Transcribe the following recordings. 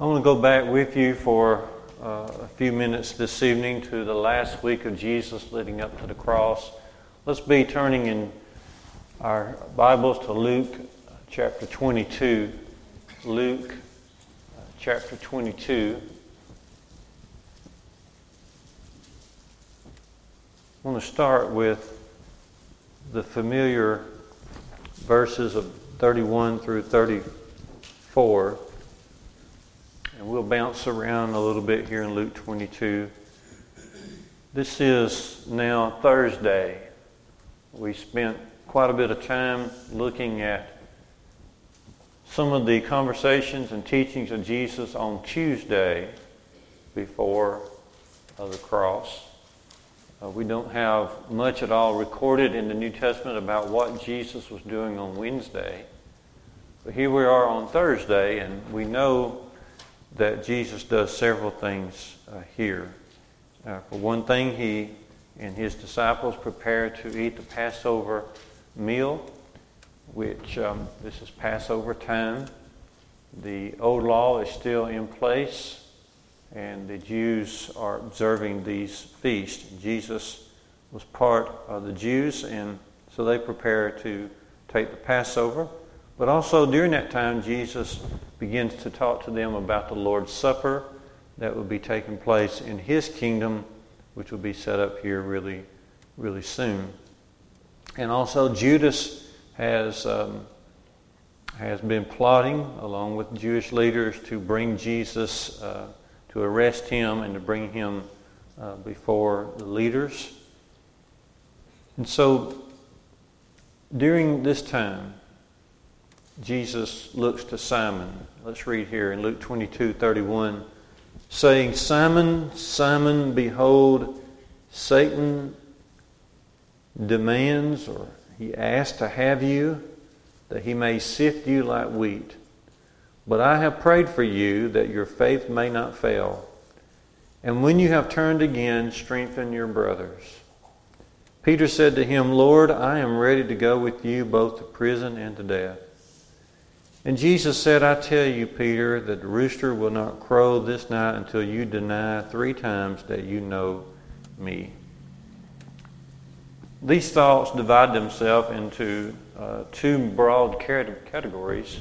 I want to go back with you for uh, a few minutes this evening to the last week of Jesus leading up to the cross. Let's be turning in our Bibles to Luke chapter 22. Luke chapter 22. I want to start with the familiar verses of 31 through 34. And we'll bounce around a little bit here in Luke 22. This is now Thursday. We spent quite a bit of time looking at some of the conversations and teachings of Jesus on Tuesday before uh, the cross. Uh, we don't have much at all recorded in the New Testament about what Jesus was doing on Wednesday. But here we are on Thursday, and we know that Jesus does several things uh, here. Uh, for one thing, he and his disciples prepare to eat the Passover meal, which um, this is Passover time. The old law is still in place, and the Jews are observing these feasts. Jesus was part of the Jews, and so they prepare to take the Passover. But also during that time, Jesus begins to talk to them about the Lord's Supper that will be taking place in his kingdom, which will be set up here really, really soon. And also, Judas has, um, has been plotting, along with Jewish leaders, to bring Jesus, uh, to arrest him, and to bring him uh, before the leaders. And so, during this time, Jesus looks to Simon. Let's read here in Luke 22 31, saying, Simon, Simon, behold, Satan demands, or he asks to have you, that he may sift you like wheat. But I have prayed for you that your faith may not fail. And when you have turned again, strengthen your brothers. Peter said to him, Lord, I am ready to go with you both to prison and to death. And Jesus said, I tell you, Peter, that the rooster will not crow this night until you deny three times that you know me. These thoughts divide themselves into uh, two broad categories.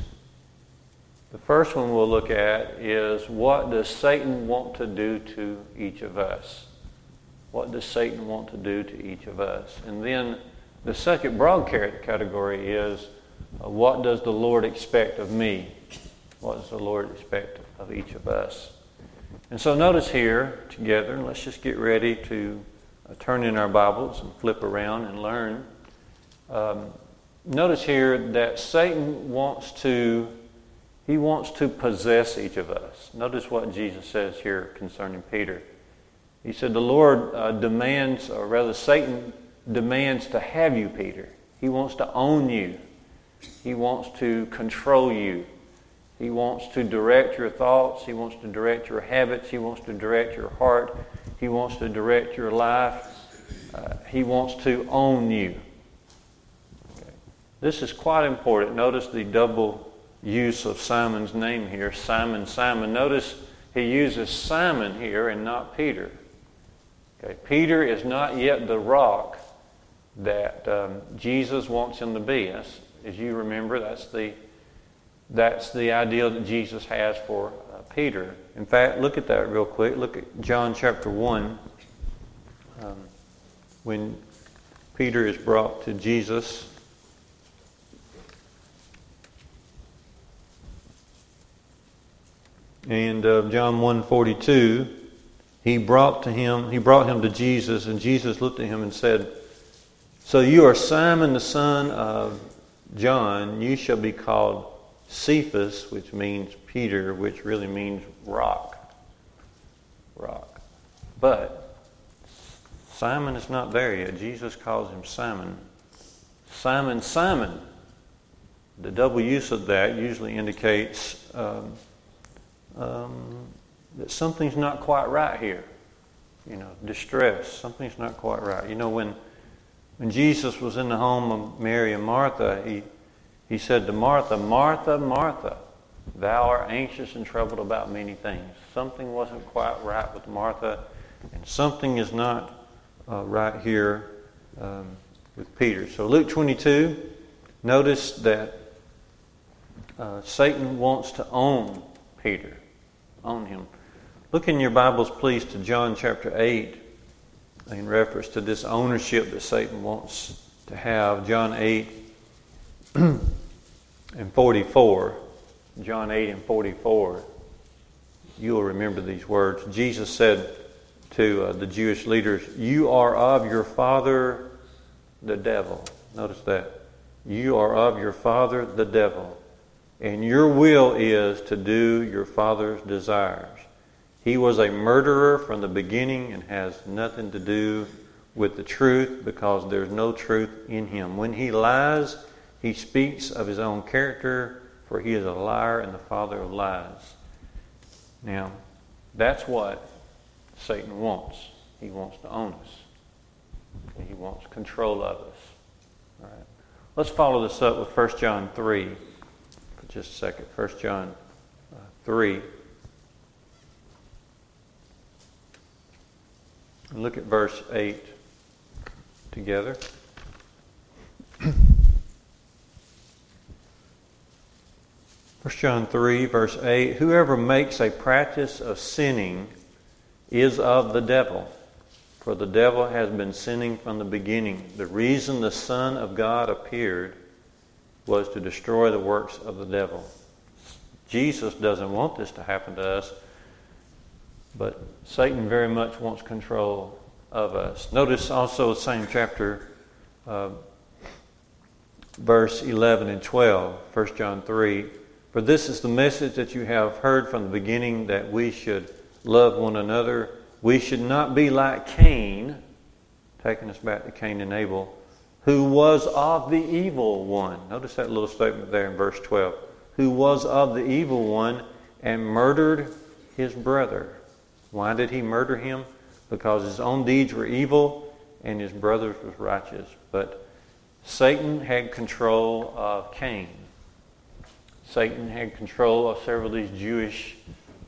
The first one we'll look at is what does Satan want to do to each of us? What does Satan want to do to each of us? And then the second broad category is what does the Lord expect of me? What does the Lord expect of each of us? And so notice here together, let's just get ready to uh, turn in our Bibles and flip around and learn. Um, notice here that Satan wants to he wants to possess each of us. Notice what Jesus says here concerning Peter. He said, The Lord uh, demands, or rather, Satan demands to have you, Peter. He wants to own you. He wants to control you. He wants to direct your thoughts. He wants to direct your habits. He wants to direct your heart. He wants to direct your life. Uh, he wants to own you. Okay. This is quite important. Notice the double use of Simon's name here Simon, Simon. Notice he uses Simon here and not Peter. Okay. Peter is not yet the rock that um, Jesus wants him to be. That's, as you remember, that's the, that's the ideal that Jesus has for uh, Peter. In fact, look at that real quick. Look at John chapter 1. Um, when Peter is brought to Jesus. And uh, John 142, he brought to him, he brought him to Jesus, and Jesus looked at him and said, So you are Simon the son of John, you shall be called Cephas, which means Peter, which really means rock. Rock. But Simon is not there yet. Jesus calls him Simon. Simon, Simon. The double use of that usually indicates um, um, that something's not quite right here. You know, distress. Something's not quite right. You know, when when Jesus was in the home of Mary and Martha, he, he said to Martha, Martha, Martha, Thou art anxious and troubled about many things. Something wasn't quite right with Martha, and something is not uh, right here um, with Peter. So, Luke 22, notice that uh, Satan wants to own Peter, own him. Look in your Bibles, please, to John chapter 8 in reference to this ownership that Satan wants to have. John 8 and 44. John 8 and 44. You'll remember these words. Jesus said to uh, the Jewish leaders, You are of your father, the devil. Notice that. You are of your father, the devil, and your will is to do your father's desires. He was a murderer from the beginning and has nothing to do with the truth because there's no truth in him. When he lies, he speaks of his own character, for he is a liar and the father of lies. Now, that's what Satan wants. He wants to own us. He wants control of us. All right. Let's follow this up with 1 John 3 for just a second. 1 John uh, 3. Look at verse 8 together. First John 3, verse 8 Whoever makes a practice of sinning is of the devil, for the devil has been sinning from the beginning. The reason the Son of God appeared was to destroy the works of the devil. Jesus doesn't want this to happen to us. But Satan very much wants control of us. Notice also the same chapter, uh, verse 11 and 12, 1 John 3. For this is the message that you have heard from the beginning that we should love one another. We should not be like Cain, taking us back to Cain and Abel, who was of the evil one. Notice that little statement there in verse 12. Who was of the evil one and murdered his brother. Why did he murder him? Because his own deeds were evil and his brother's was righteous. But Satan had control of Cain. Satan had control of several of these Jewish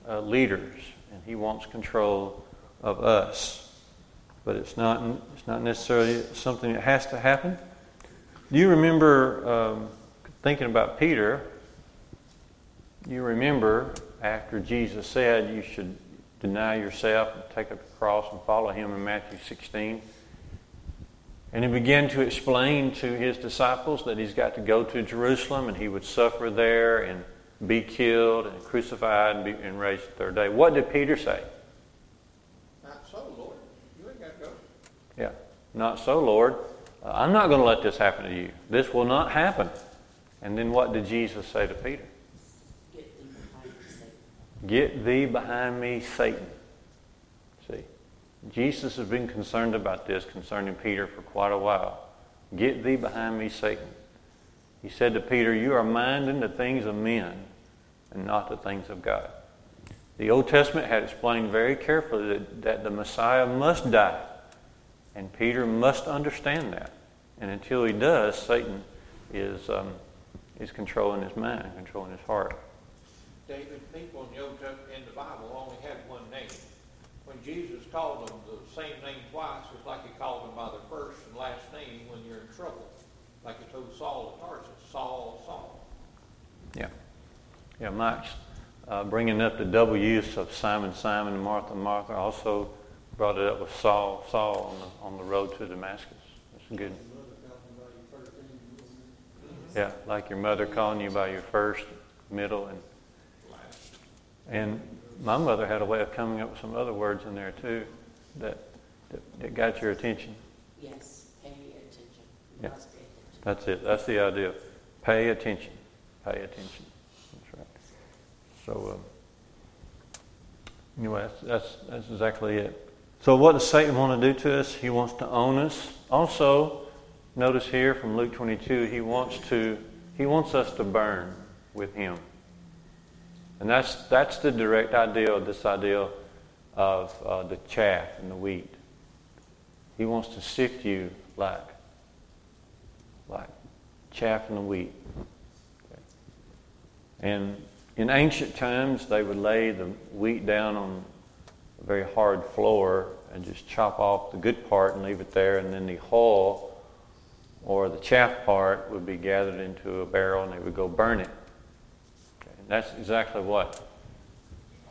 uh, leaders, and he wants control of us. But it's not, it's not necessarily something that has to happen. Do you remember um, thinking about Peter? You remember after Jesus said you should deny yourself and take up the cross and follow him in Matthew 16. And he began to explain to his disciples that he's got to go to Jerusalem and he would suffer there and be killed and crucified and, be, and raised the third day. What did Peter say? Not so, Lord. You ain't got to go. Yeah, not so, Lord. Uh, I'm not going to let this happen to you. This will not happen. And then what did Jesus say to Peter? Get thee behind me, Satan. See, Jesus has been concerned about this concerning Peter for quite a while. Get thee behind me, Satan. He said to Peter, You are minding the things of men and not the things of God. The Old Testament had explained very carefully that, that the Messiah must die, and Peter must understand that. And until he does, Satan is, um, is controlling his mind, controlling his heart. David, people in the Old Testament in the Bible only had one name. When Jesus called them the same name twice, it's like he called them by their first and last name when you're in trouble. Like he told Saul of Tarsus, Saul, Saul. Yeah. Yeah, Mike's uh, bringing up the double use of Simon, Simon, and Martha, Martha. Also brought it up with Saul, Saul on the, on the road to Damascus. That's good. Yeah, like your mother calling you by your first, middle, and and my mother had a way of coming up with some other words in there too that, that, that got your attention. Yes, pay attention. Yeah. Must pay attention. That's it. That's the idea. Pay attention. Pay attention. That's right. So, um, anyway, that's, that's, that's exactly it. So, what does Satan want to do to us? He wants to own us. Also, notice here from Luke 22, he wants to he wants us to burn with him. And that's, that's the direct idea of this idea of uh, the chaff and the wheat. He wants to sift you like, like chaff and the wheat. Okay. And in ancient times, they would lay the wheat down on a very hard floor and just chop off the good part and leave it there, and then the hull or the chaff part would be gathered into a barrel and they would go burn it. That's exactly what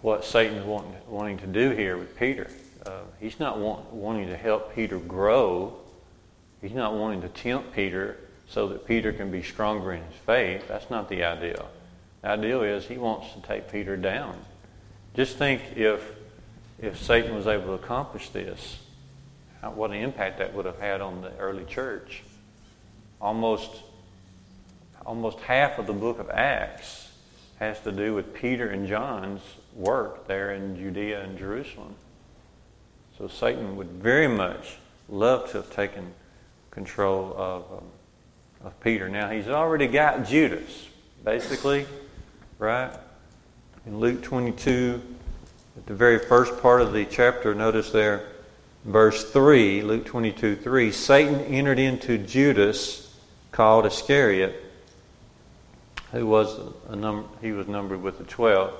what Satan is wanting, wanting to do here with Peter. Uh, he's not want, wanting to help Peter grow. He's not wanting to tempt Peter so that Peter can be stronger in his faith. That's not the ideal. The ideal is he wants to take Peter down. Just think if if Satan was able to accomplish this, how, what an impact that would have had on the early church. Almost almost half of the book of Acts has to do with Peter and John's work there in Judea and Jerusalem. So Satan would very much love to have taken control of, um, of Peter. Now, he's already got Judas, basically, right? In Luke 22, at the very first part of the chapter, notice there, verse 3, Luke 22 3, Satan entered into Judas, called Iscariot, who was a num- he was numbered with the twelve.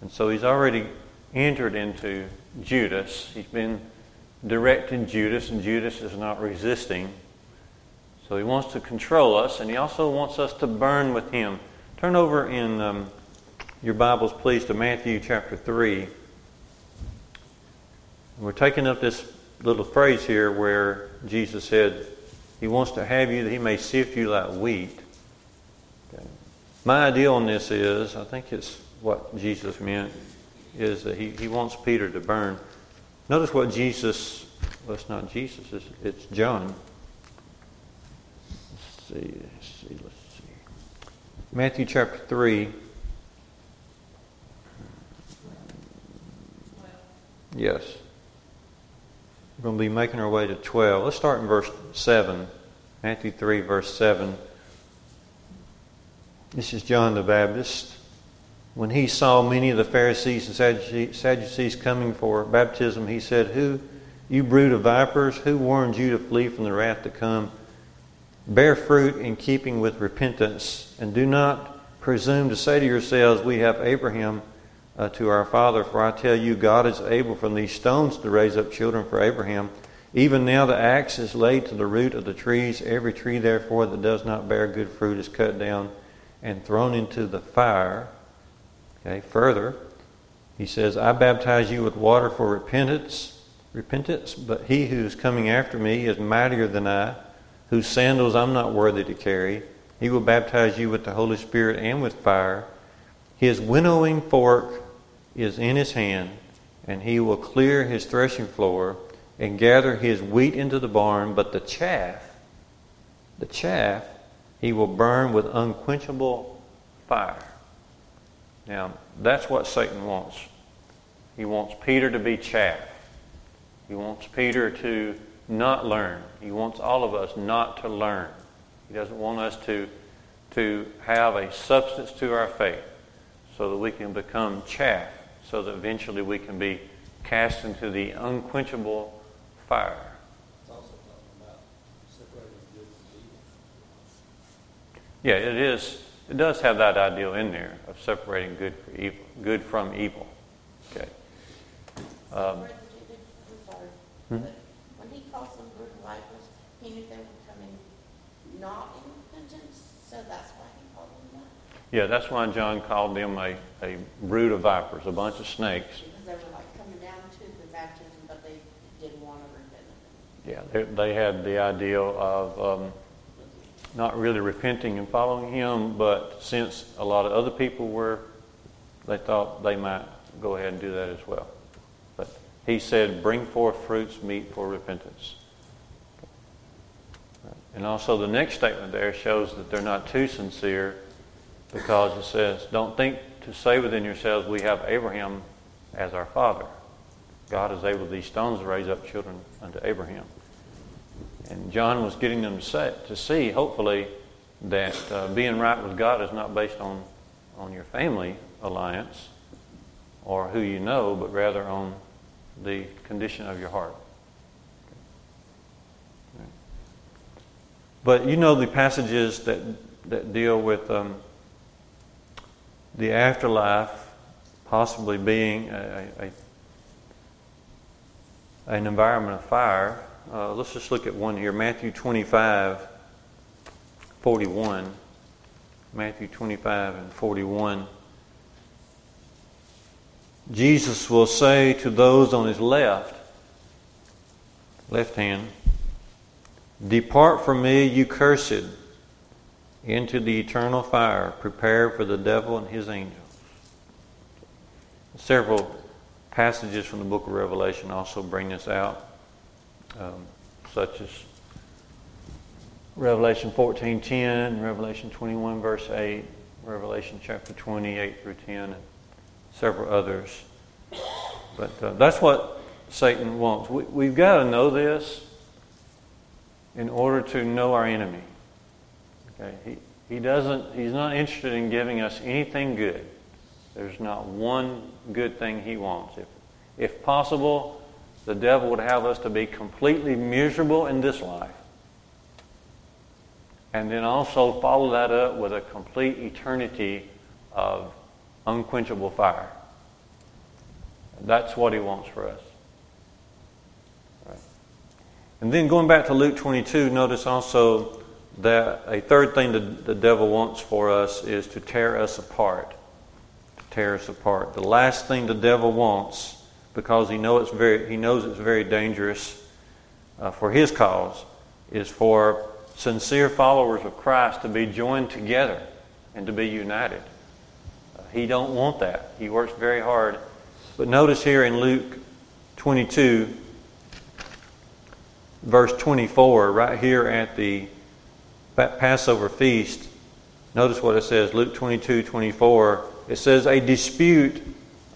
And so he's already entered into Judas. He's been directing Judas, and Judas is not resisting. So he wants to control us, and he also wants us to burn with him. Turn over in um, your Bibles, please, to Matthew chapter 3. And we're taking up this little phrase here where Jesus said, He wants to have you that He may sift you like wheat. My idea on this is, I think it's what Jesus meant is that he, he wants Peter to burn. Notice what Jesus, well, it's not Jesus, it's, it's John. Let's see, let's see, let's see. Matthew chapter 3. Yes. We're going to be making our way to 12. Let's start in verse 7. Matthew 3, verse 7. This is John the Baptist when he saw many of the Pharisees and Sadducees coming for baptism, he said, Who, you brood of vipers, who warned you to flee from the wrath to come? Bear fruit in keeping with repentance, and do not presume to say to yourselves, We have Abraham uh, to our father, for I tell you, God is able from these stones to raise up children for Abraham. Even now the axe is laid to the root of the trees. Every tree, therefore, that does not bear good fruit is cut down and thrown into the fire. Okay, further, he says, I baptize you with water for repentance, repentance, but he who is coming after me is mightier than I, whose sandals I'm not worthy to carry. He will baptize you with the Holy Spirit and with fire. His winnowing fork is in his hand, and he will clear his threshing floor and gather his wheat into the barn, but the chaff, the chaff, he will burn with unquenchable fire. Now, that's what Satan wants. He wants Peter to be chaff. He wants Peter to not learn. He wants all of us not to learn. He doesn't want us to, to have a substance to our faith so that we can become chaff, so that eventually we can be cast into the unquenchable fire. Yeah, it is it does have that ideal in there of separating good, evil, good from evil. Okay. Um, hmm? When he calls them good vipers, he knew they were coming not in repentance, so that's why he called them that. Yeah, that's why John called them a, a brood of vipers, a bunch of snakes. Because they were like coming down to the baptism, but they didn't want to repent. Yeah, they, they had the ideal of um, not really repenting and following him, but since a lot of other people were, they thought they might go ahead and do that as well. But he said, bring forth fruits meet for repentance. And also the next statement there shows that they're not too sincere because it says, don't think to say within yourselves, we have Abraham as our father. God is able these stones to raise up children unto Abraham. And John was getting them say, to see, hopefully, that uh, being right with God is not based on, on your family alliance or who you know, but rather on the condition of your heart. But you know the passages that, that deal with um, the afterlife possibly being a, a, an environment of fire. Uh, let's just look at one here Matthew 25, 41. Matthew 25 and 41. Jesus will say to those on his left, left hand, Depart from me, you cursed, into the eternal fire prepared for the devil and his angels. Several passages from the book of Revelation also bring this out, um, such as Revelation 14:10, Revelation 21 verse 8, Revelation chapter 28 through 10, and several others. But uh, that's what Satan wants. We, we've got to know this in order to know our enemy. Okay? He, he doesn't, he's not interested in giving us anything good. There's not one good thing he wants. If, if possible, the devil would have us to be completely miserable in this life. And then also follow that up with a complete eternity of unquenchable fire. That's what he wants for us. And then going back to Luke 22, notice also that a third thing that the devil wants for us is to tear us apart. Tear us apart. The last thing the devil wants, because he, know it's very, he knows it's very dangerous uh, for his cause, is for sincere followers of Christ to be joined together and to be united. Uh, he don't want that. He works very hard but notice here in Luke 22, verse 24, right here at the Passover feast, notice what it says Luke 22 24. It says, A dispute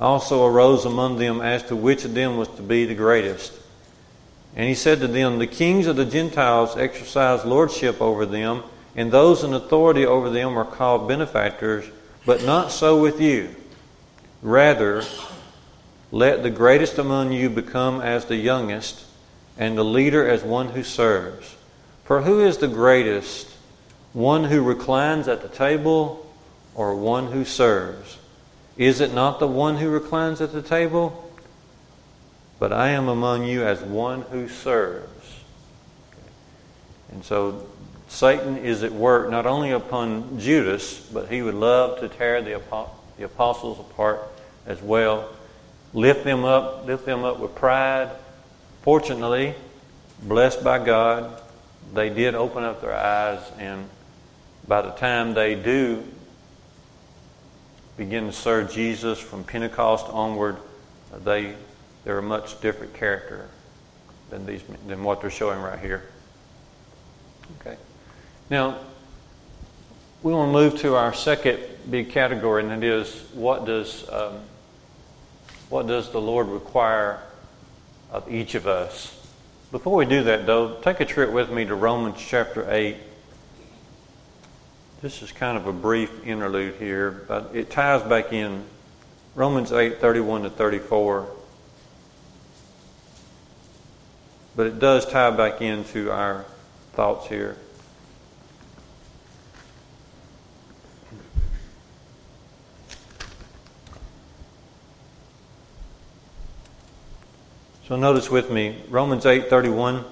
also arose among them as to which of them was to be the greatest. And he said to them, The kings of the Gentiles exercise lordship over them, and those in authority over them are called benefactors, but not so with you. Rather, let the greatest among you become as the youngest, and the leader as one who serves. For who is the greatest, one who reclines at the table or one who serves? Is it not the one who reclines at the table? But I am among you as one who serves. And so Satan is at work not only upon Judas, but he would love to tear the, the apostles apart as well lift them up, lift them up with pride. Fortunately, blessed by God, they did open up their eyes, and by the time they do begin to serve Jesus from Pentecost onward, they they're a much different character than these than what they're showing right here. Okay. Now, we want to move to our second big category, and that is what does um, what does the Lord require of each of us? Before we do that, though, take a trip with me to Romans chapter 8. This is kind of a brief interlude here, but it ties back in Romans 8 31 to 34. But it does tie back into our thoughts here. So notice with me Romans 8:31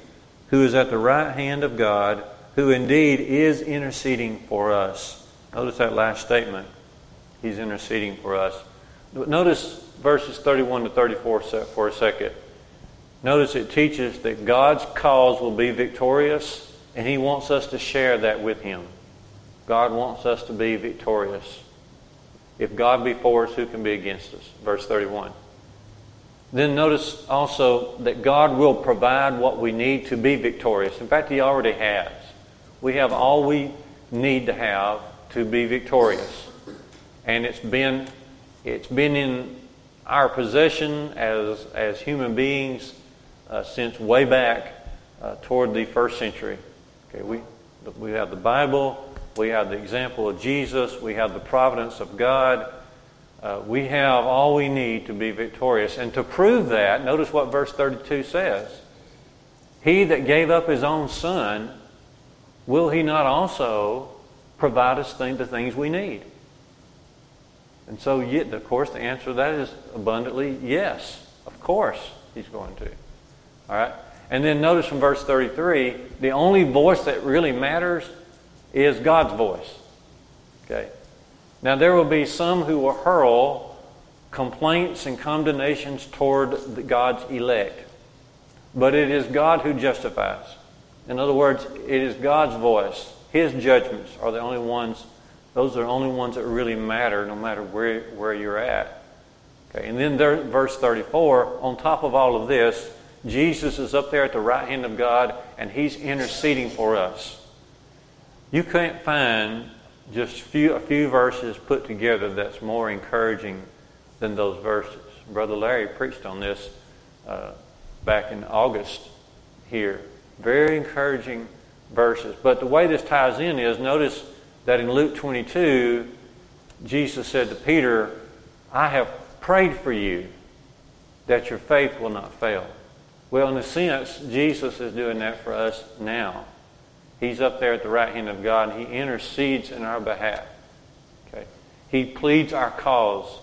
who is at the right hand of God, who indeed is interceding for us. Notice that last statement. He's interceding for us. Notice verses 31 to 34 for a second. Notice it teaches that God's cause will be victorious, and He wants us to share that with Him. God wants us to be victorious. If God be for us, who can be against us? Verse 31. Then notice also that God will provide what we need to be victorious. In fact, He already has. We have all we need to have to be victorious. And it's been It's been in our possession as, as human beings uh, since way back uh, toward the first century. Okay, we, we have the Bible, we have the example of Jesus, we have the providence of God. Uh, we have all we need to be victorious. And to prove that, notice what verse 32 says He that gave up his own son, will he not also provide us the things we need? And so, of course, the answer to that is abundantly yes. Of course, he's going to. All right? And then notice from verse 33 the only voice that really matters is God's voice. Okay? Now, there will be some who will hurl complaints and condemnations toward God's elect. But it is God who justifies. In other words, it is God's voice. His judgments are the only ones, those are the only ones that really matter no matter where, where you're at. Okay, and then there, verse 34, on top of all of this, Jesus is up there at the right hand of God and he's interceding for us. You can't find just few, a few verses put together that's more encouraging than those verses. Brother Larry preached on this uh, back in August here. Very encouraging verses. But the way this ties in is notice that in Luke 22, Jesus said to Peter, I have prayed for you that your faith will not fail. Well, in a sense, Jesus is doing that for us now. He's up there at the right hand of God and he intercedes in our behalf. Okay? He pleads our cause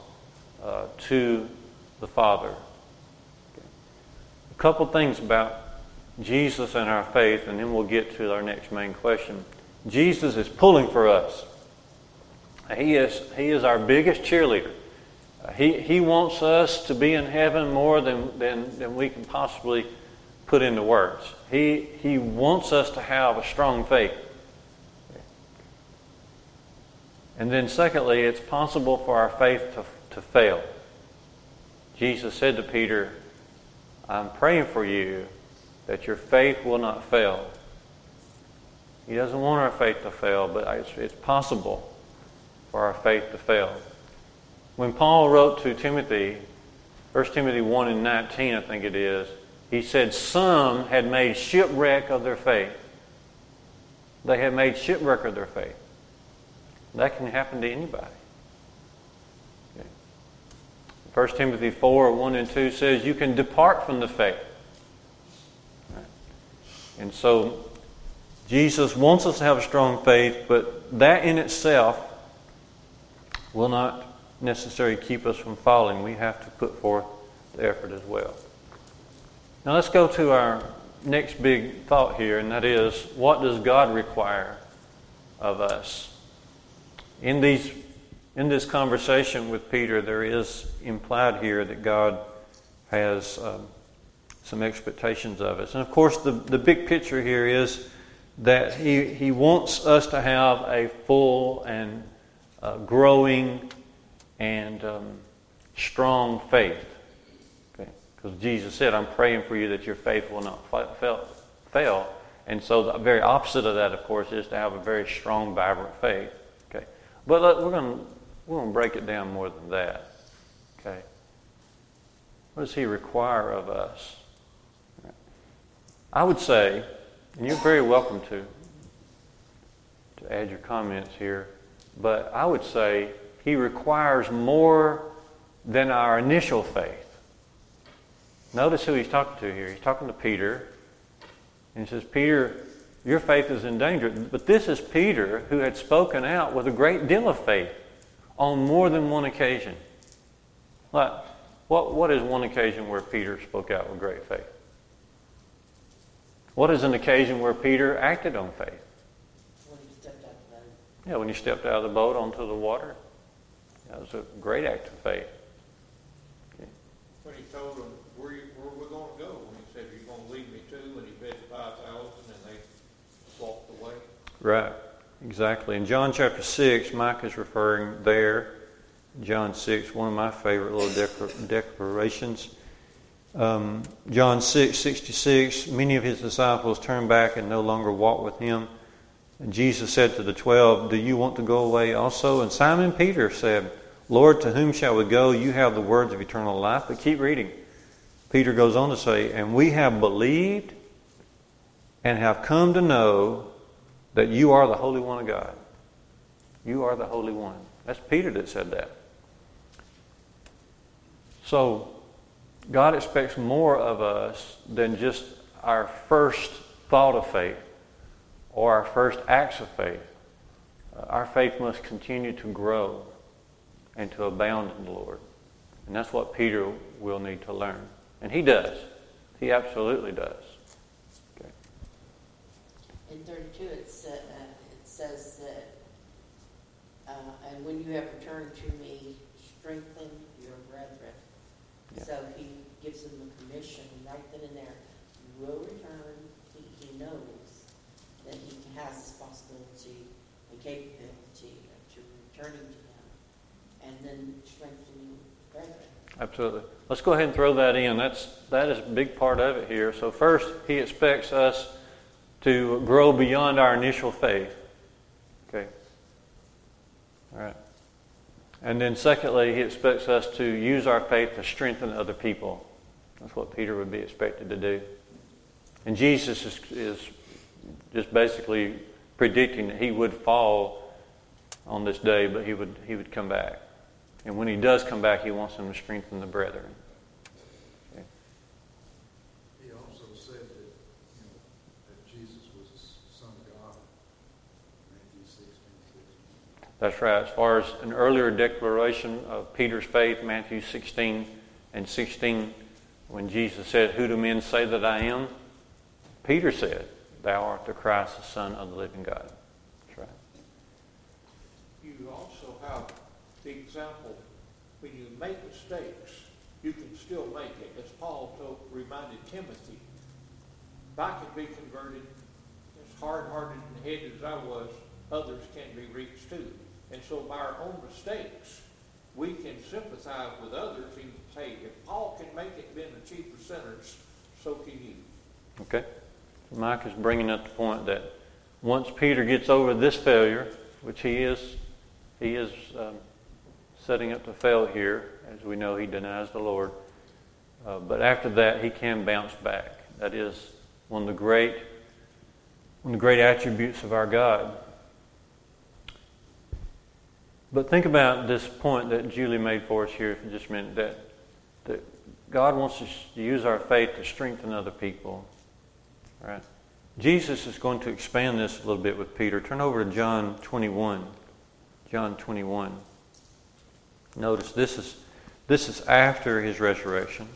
uh, to the Father. Okay? A couple things about Jesus and our faith, and then we'll get to our next main question. Jesus is pulling for us. He is, he is our biggest cheerleader. He, he wants us to be in heaven more than, than, than we can possibly put into words. He, he wants us to have a strong faith. And then, secondly, it's possible for our faith to, to fail. Jesus said to Peter, I'm praying for you that your faith will not fail. He doesn't want our faith to fail, but it's, it's possible for our faith to fail. When Paul wrote to Timothy, 1 Timothy 1 and 19, I think it is, he said some had made shipwreck of their faith. They had made shipwreck of their faith. That can happen to anybody. Okay. 1 Timothy 4 1 and 2 says you can depart from the faith. And so Jesus wants us to have a strong faith, but that in itself will not necessarily keep us from falling. We have to put forth the effort as well. Now let's go to our next big thought here, and that is what does God require of us? In these in this conversation with Peter, there is implied here that God has um, some expectations of us. And of course, the, the big picture here is that he, he wants us to have a full and uh, growing and um, strong faith. Jesus said, I'm praying for you that your faith will not fail. fail. And so the very opposite of that, of course, is to have a very strong, vibrant faith. Okay? But look, we're going we're going to break it down more than that. Okay? What does he require of us? I would say, and you're very welcome to, to add your comments here, but I would say he requires more than our initial faith. Notice who he's talking to here. He's talking to Peter. And he says, Peter, your faith is in danger. But this is Peter who had spoken out with a great deal of faith on more than one occasion. Like, what, what is one occasion where Peter spoke out with great faith? What is an occasion where Peter acted on faith? When he stepped out of the boat. Yeah, when he stepped out of the boat onto the water. That was a great act of faith. Okay. When he told them, where, you, where we going to go? When he said, you're going to lead me to, and he fed 5,000 and they walked away. Right, exactly. In John chapter 6, Mike is referring there, John 6, one of my favorite little declarations. Um, John 6, 66, many of his disciples turned back and no longer walked with him. And Jesus said to the twelve, Do you want to go away also? And Simon Peter said, Lord, to whom shall we go? You have the words of eternal life. But keep reading. Peter goes on to say, And we have believed and have come to know that you are the Holy One of God. You are the Holy One. That's Peter that said that. So, God expects more of us than just our first thought of faith or our first acts of faith. Uh, our faith must continue to grow and to abound in the Lord. And that's what Peter will need to learn. And he does. He absolutely does. In 32, it, sa- uh, it says that, uh, and when you have returned to me, strengthen your brethren. Yeah. So he gives them the commission right then and there. You will return. He, he knows that he has this possibility and capability of returning to them and then strengthening brethren. Absolutely. Let's go ahead and throw that in. That's that is a big part of it here. So first, he expects us to grow beyond our initial faith. Okay. All right. And then secondly, he expects us to use our faith to strengthen other people. That's what Peter would be expected to do. And Jesus is, is just basically predicting that he would fall on this day, but he would, he would come back. And when he does come back, he wants them to strengthen the brethren. Okay. He also said that, you know, that Jesus was the Son of God. Matthew 16, 16. That's right. As far as an earlier declaration of Peter's faith, Matthew 16 and 16, when Jesus said, Who do men say that I am? Peter said, Thou art the Christ, the Son of the living God. That's right. You also have the example when you make mistakes, you can still make it. As Paul told, reminded Timothy, if I can be converted, as hard-hearted and headed as I was, others can be reached too. And so by our own mistakes, we can sympathize with others and say, if Paul can make it being the chief of sinners, so can you. Okay. Mike is bringing up the point that once Peter gets over this failure, which he is, he is um, setting up to fail here. As we know, he denies the Lord. Uh, but after that, he can bounce back. That is one of the great, one of the great attributes of our God. But think about this point that Julie made for us here for just a minute that, that God wants us to use our faith to strengthen other people. Right? Jesus is going to expand this a little bit with Peter. Turn over to John 21. John 21. Notice this is this is after his resurrection.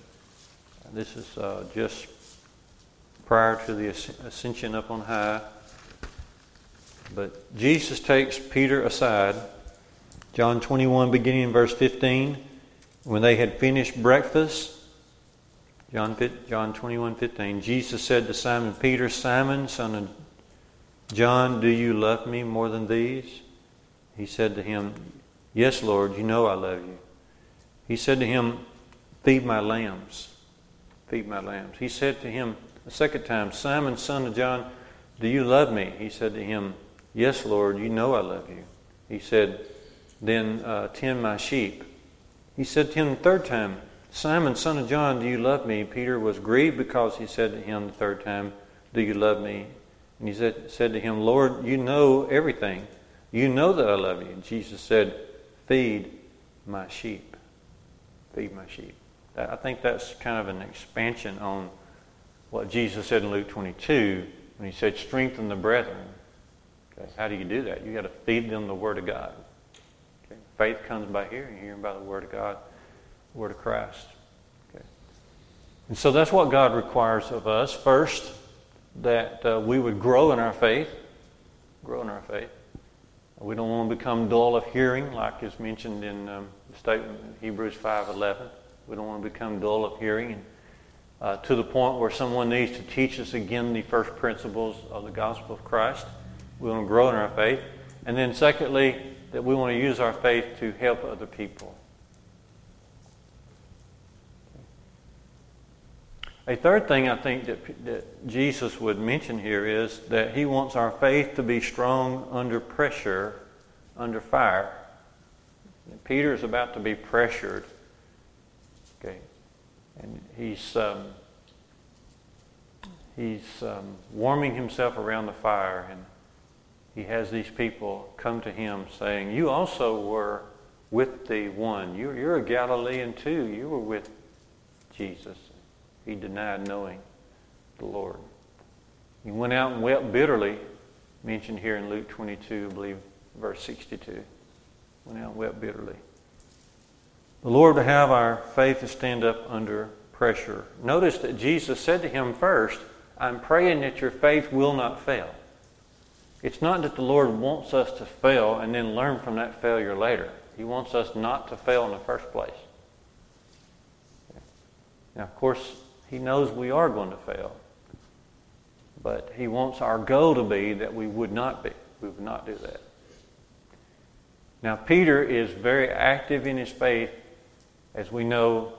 This is uh, just prior to the ascension up on high. But Jesus takes Peter aside. John 21, beginning in verse 15. When they had finished breakfast, John, John 21, 15, Jesus said to Simon Peter, Simon, son of John, do you love me more than these? He said to him, Yes, Lord, you know I love you. He said to him, Feed my lambs. Feed my lambs. He said to him a second time, Simon, son of John, do you love me? He said to him, Yes, Lord, you know I love you. He said, Then uh, tend my sheep. He said to him the third time, Simon, son of John, do you love me? Peter was grieved because he said to him the third time, Do you love me? And he said, said to him, Lord, you know everything. You know that I love you. And Jesus said, Feed my sheep. Feed my sheep. I think that's kind of an expansion on what Jesus said in Luke 22 when he said, Strengthen the brethren. Okay, how do you do that? You've got to feed them the Word of God. Faith comes by hearing, hearing by the Word of God word of Christ. Okay. And so that's what God requires of us. First, that uh, we would grow in our faith. Grow in our faith. We don't want to become dull of hearing, like is mentioned in um, the statement in Hebrews 5.11. We don't want to become dull of hearing and, uh, to the point where someone needs to teach us again the first principles of the gospel of Christ. We want to grow in our faith. And then secondly, that we want to use our faith to help other people. A third thing I think that, that Jesus would mention here is that he wants our faith to be strong under pressure, under fire. Peter is about to be pressured. Okay. And he's, um, he's um, warming himself around the fire, and he has these people come to him saying, You also were with the one. You're, you're a Galilean too. You were with Jesus. He denied knowing the Lord. He went out and wept bitterly, mentioned here in Luke 22, I believe, verse 62. Went out and wept bitterly. The Lord to have our faith to stand up under pressure. Notice that Jesus said to him first, I'm praying that your faith will not fail. It's not that the Lord wants us to fail and then learn from that failure later. He wants us not to fail in the first place. Now, of course, He knows we are going to fail. But He wants our goal to be that we would not be. We would not do that. Now, Peter is very active in his faith, as we know.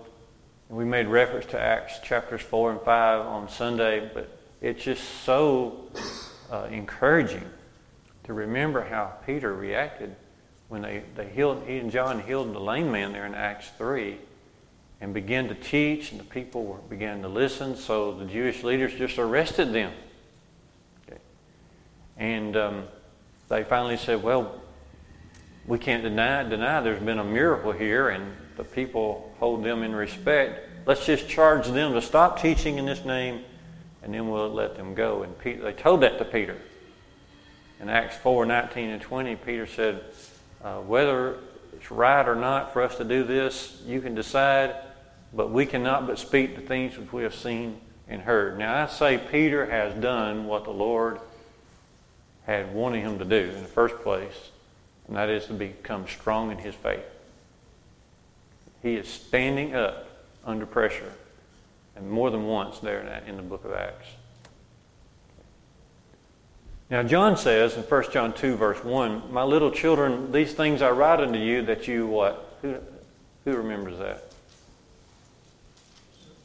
We made reference to Acts chapters 4 and 5 on Sunday, but it's just so uh, encouraging to remember how Peter reacted when they, they healed, he and John healed the lame man there in Acts 3 and began to teach, and the people were, began to listen, so the Jewish leaders just arrested them. Okay. And um, they finally said, Well, we can't deny, deny there's been a miracle here, and the people hold them in respect. Let's just charge them to stop teaching in this name, and then we'll let them go. And Peter, they told that to Peter. In Acts 4 19 and 20, Peter said, uh, Whether it's right or not for us to do this, you can decide, but we cannot but speak the things which we have seen and heard. Now, I say Peter has done what the Lord had wanted him to do in the first place, and that is to become strong in his faith. He is standing up under pressure, and more than once there in, the book of Acts. Now, John says in 1 John 2, verse 1, My little children, these things I write unto you that you what? Who, who remembers that?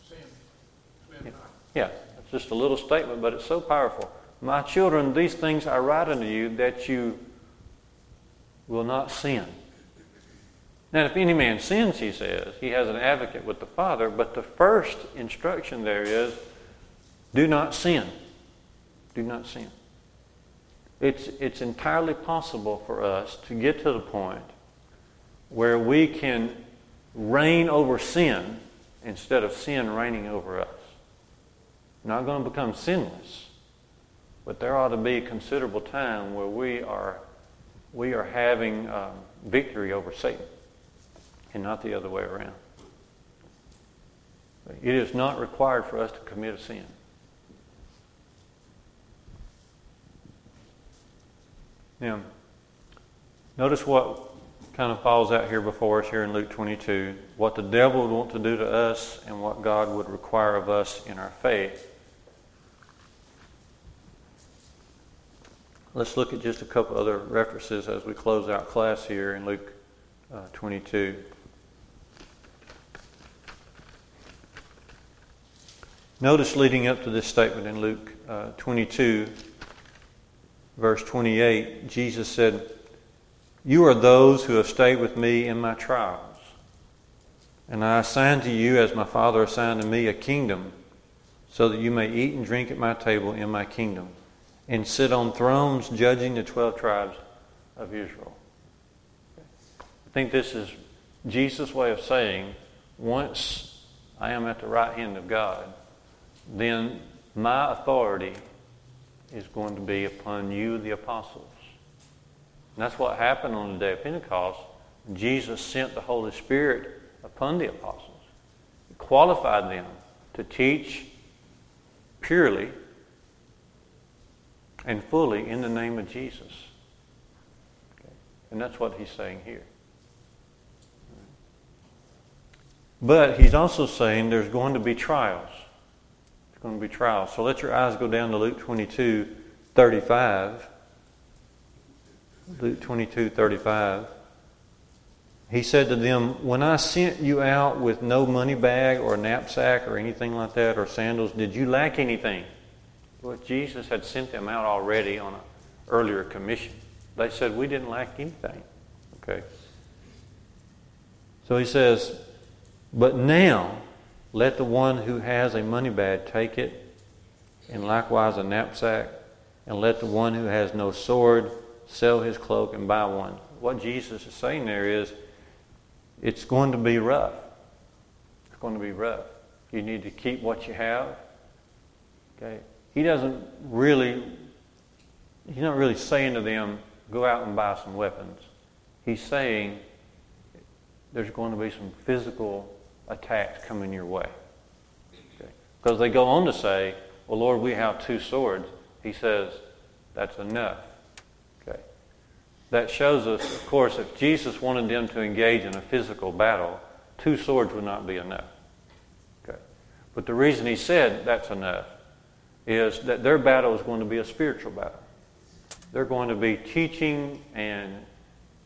Sin. Yeah, it's just a little statement, but it's so powerful. My children, these things I write unto you that you will not sin. Now, if any man sins, he says, he has an advocate with the Father, but the first instruction there is do not sin. Do not sin. It's, it's entirely possible for us to get to the point where we can reign over sin instead of sin reigning over us. not going to become sinless, but there ought to be a considerable time where we are, we are having um, victory over Satan and not the other way around. It is not required for us to commit a sin. Now, notice what kind of falls out here before us here in Luke 22 what the devil would want to do to us and what God would require of us in our faith. Let's look at just a couple other references as we close out class here in Luke uh, 22. Notice leading up to this statement in Luke uh, 22 verse 28, Jesus said, You are those who have stayed with me in my trials. And I assign to you, as my Father assigned to me, a kingdom, so that you may eat and drink at my table in my kingdom, and sit on thrones judging the 12 tribes of Israel. I think this is Jesus' way of saying, once I am at the right hand of God, then my authority is going to be upon you, the apostles. And that's what happened on the day of Pentecost. Jesus sent the Holy Spirit upon the apostles. He qualified them to teach purely and fully in the name of Jesus. And that's what he's saying here. But he's also saying there's going to be trials. Going to be trials. So let your eyes go down to Luke 22, 35. Luke 22, 35. He said to them, When I sent you out with no money bag or knapsack or anything like that or sandals, did you lack anything? Well, Jesus had sent them out already on an earlier commission. They said, We didn't lack anything. Okay? So he says, But now let the one who has a money bag take it, and likewise a knapsack, and let the one who has no sword sell his cloak and buy one. What Jesus is saying there is, it's going to be rough. It's going to be rough. You need to keep what you have. Okay? He doesn't really, he's not really saying to them, go out and buy some weapons. He's saying there's going to be some physical attacks coming your way. Okay? Because they go on to say, well, Lord, we have two swords. He says, that's enough. Okay? That shows us, of course, if Jesus wanted them to engage in a physical battle, two swords would not be enough. Okay? But the reason he said that's enough is that their battle is going to be a spiritual battle. They're going to be teaching and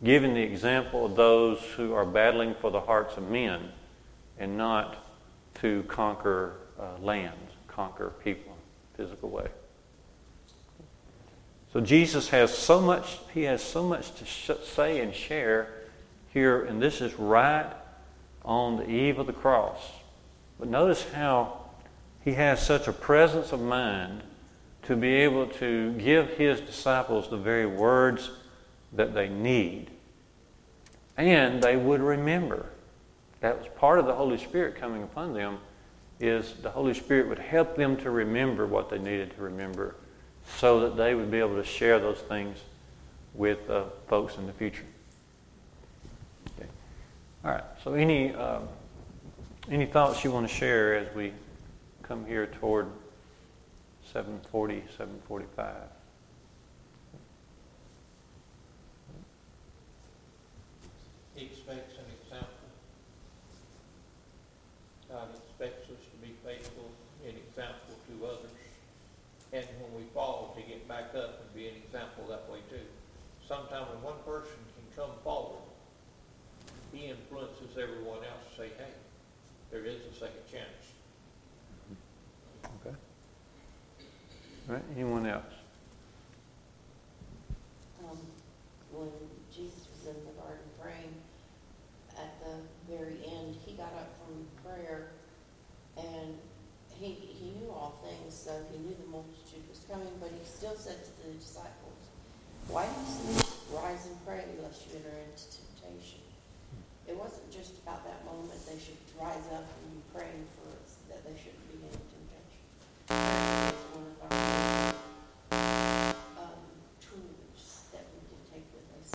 giving the example of those who are battling for the hearts of men and not to conquer uh, lands, conquer people in a physical way. So Jesus has so much, he has so much to sh- say and share here, and this is right on the eve of the cross. But notice how he has such a presence of mind to be able to give his disciples the very words that they need. And they would remember. That was part of the Holy Spirit coming upon them, is the Holy Spirit would help them to remember what they needed to remember so that they would be able to share those things with uh, folks in the future. Okay. All right. So any um, any thoughts you want to share as we come here toward 740, 745? He expects an example. God expects us to be faithful and example to others. And when we fall, to get back up and be an example that way too. Sometimes when one person can come forward, he influences everyone else to say, hey, there is a second chance. Okay. All right. Anyone else? Um, when Jesus was in the garden praying, at the very end, he got up from prayer and he, he knew all things, so he knew the multitude was coming, but he still said to the disciples, Why do you sleep? Rise and pray lest you enter into temptation. It wasn't just about that moment they should rise up and be praying for us, that they shouldn't be in temptation. One of our um, tools that we can take with us.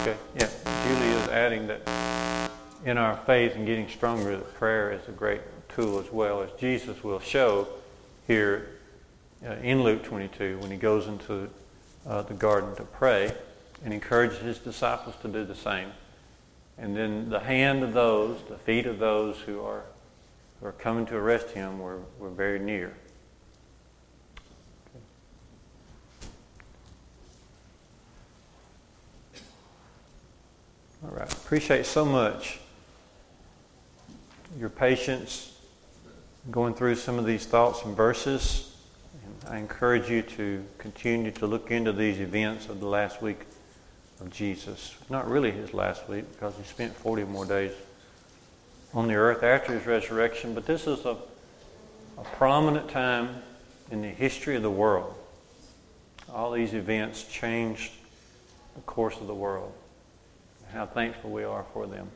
Okay. Yeah. Julie is adding that in our faith and getting stronger, that prayer is a great tool as well, as Jesus will show here uh, in Luke 22 when he goes into uh, the garden to pray and encouraged his disciples to do the same. And then the hand of those, the feet of those who are, who are coming to arrest him were, were very near. All right. Appreciate so much your patience going through some of these thoughts and verses. I encourage you to continue to look into these events of the last week of Jesus. Not really his last week because he spent 40 more days on the earth after his resurrection, but this is a, a prominent time in the history of the world. All these events changed the course of the world how thankful we are for them.